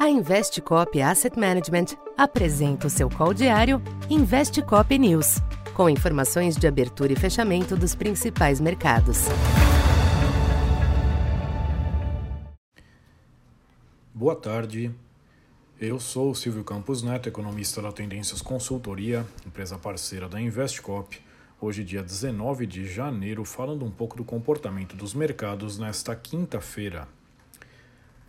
A Investcop Asset Management apresenta o seu call diário Investcop News, com informações de abertura e fechamento dos principais mercados. Boa tarde. Eu sou Silvio Campos Neto, economista da Tendências Consultoria, empresa parceira da Investcop. Hoje, dia 19 de janeiro, falando um pouco do comportamento dos mercados nesta quinta-feira.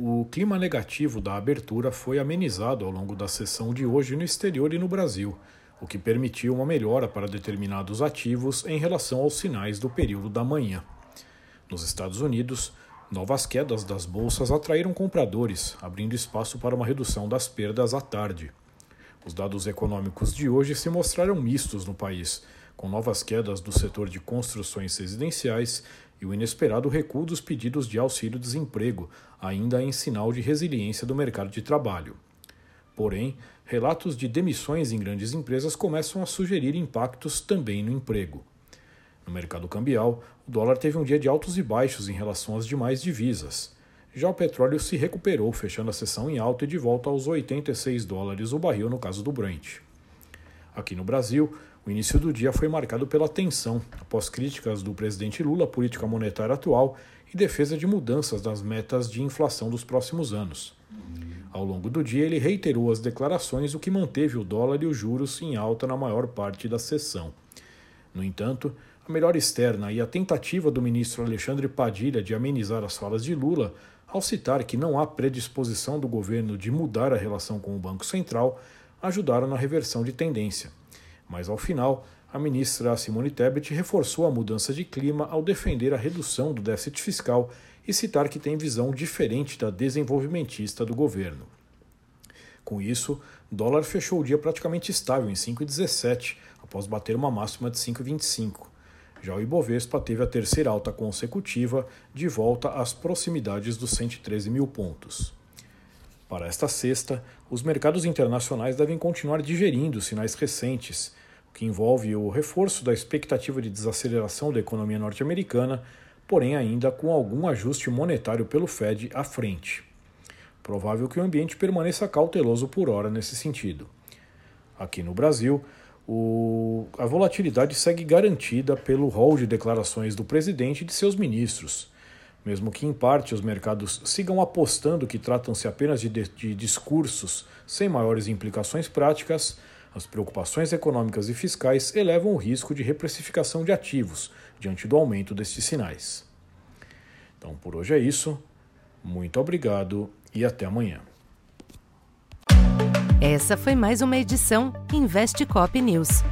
O clima negativo da abertura foi amenizado ao longo da sessão de hoje no exterior e no Brasil, o que permitiu uma melhora para determinados ativos em relação aos sinais do período da manhã. Nos Estados Unidos, novas quedas das bolsas atraíram compradores, abrindo espaço para uma redução das perdas à tarde. Os dados econômicos de hoje se mostraram mistos no país, com novas quedas do setor de construções residenciais e o inesperado recuo dos pedidos de auxílio-desemprego, ainda em sinal de resiliência do mercado de trabalho. Porém, relatos de demissões em grandes empresas começam a sugerir impactos também no emprego. No mercado cambial, o dólar teve um dia de altos e baixos em relação às demais divisas. Já o petróleo se recuperou, fechando a sessão em alta e de volta aos 86 dólares o barril no caso do Brent. Aqui no Brasil, o início do dia foi marcado pela tensão, após críticas do presidente Lula à política monetária atual e defesa de mudanças nas metas de inflação dos próximos anos. Ao longo do dia, ele reiterou as declarações, o que manteve o dólar e os juros em alta na maior parte da sessão. No entanto, a melhor externa e a tentativa do ministro Alexandre Padilha de amenizar as falas de Lula, ao citar que não há predisposição do governo de mudar a relação com o Banco Central, ajudaram na reversão de tendência. Mas ao final, a ministra Simone Tebet reforçou a mudança de clima ao defender a redução do déficit fiscal e citar que tem visão diferente da desenvolvimentista do governo. Com isso, dólar fechou o dia praticamente estável em 5,17, após bater uma máxima de 5,25. Já o Ibovespa teve a terceira alta consecutiva, de volta às proximidades dos 113 mil pontos. Para esta sexta, os mercados internacionais devem continuar digerindo sinais recentes que envolve o reforço da expectativa de desaceleração da economia norte-americana, porém ainda com algum ajuste monetário pelo Fed à frente. Provável que o ambiente permaneça cauteloso por hora nesse sentido. Aqui no Brasil, o... a volatilidade segue garantida pelo rol de declarações do presidente e de seus ministros. Mesmo que, em parte, os mercados sigam apostando que tratam-se apenas de, de, de discursos sem maiores implicações práticas, as preocupações econômicas e fiscais elevam o risco de reprecificação de ativos diante do aumento destes sinais. Então, por hoje é isso. Muito obrigado e até amanhã. Essa foi mais uma edição Investe Cop News.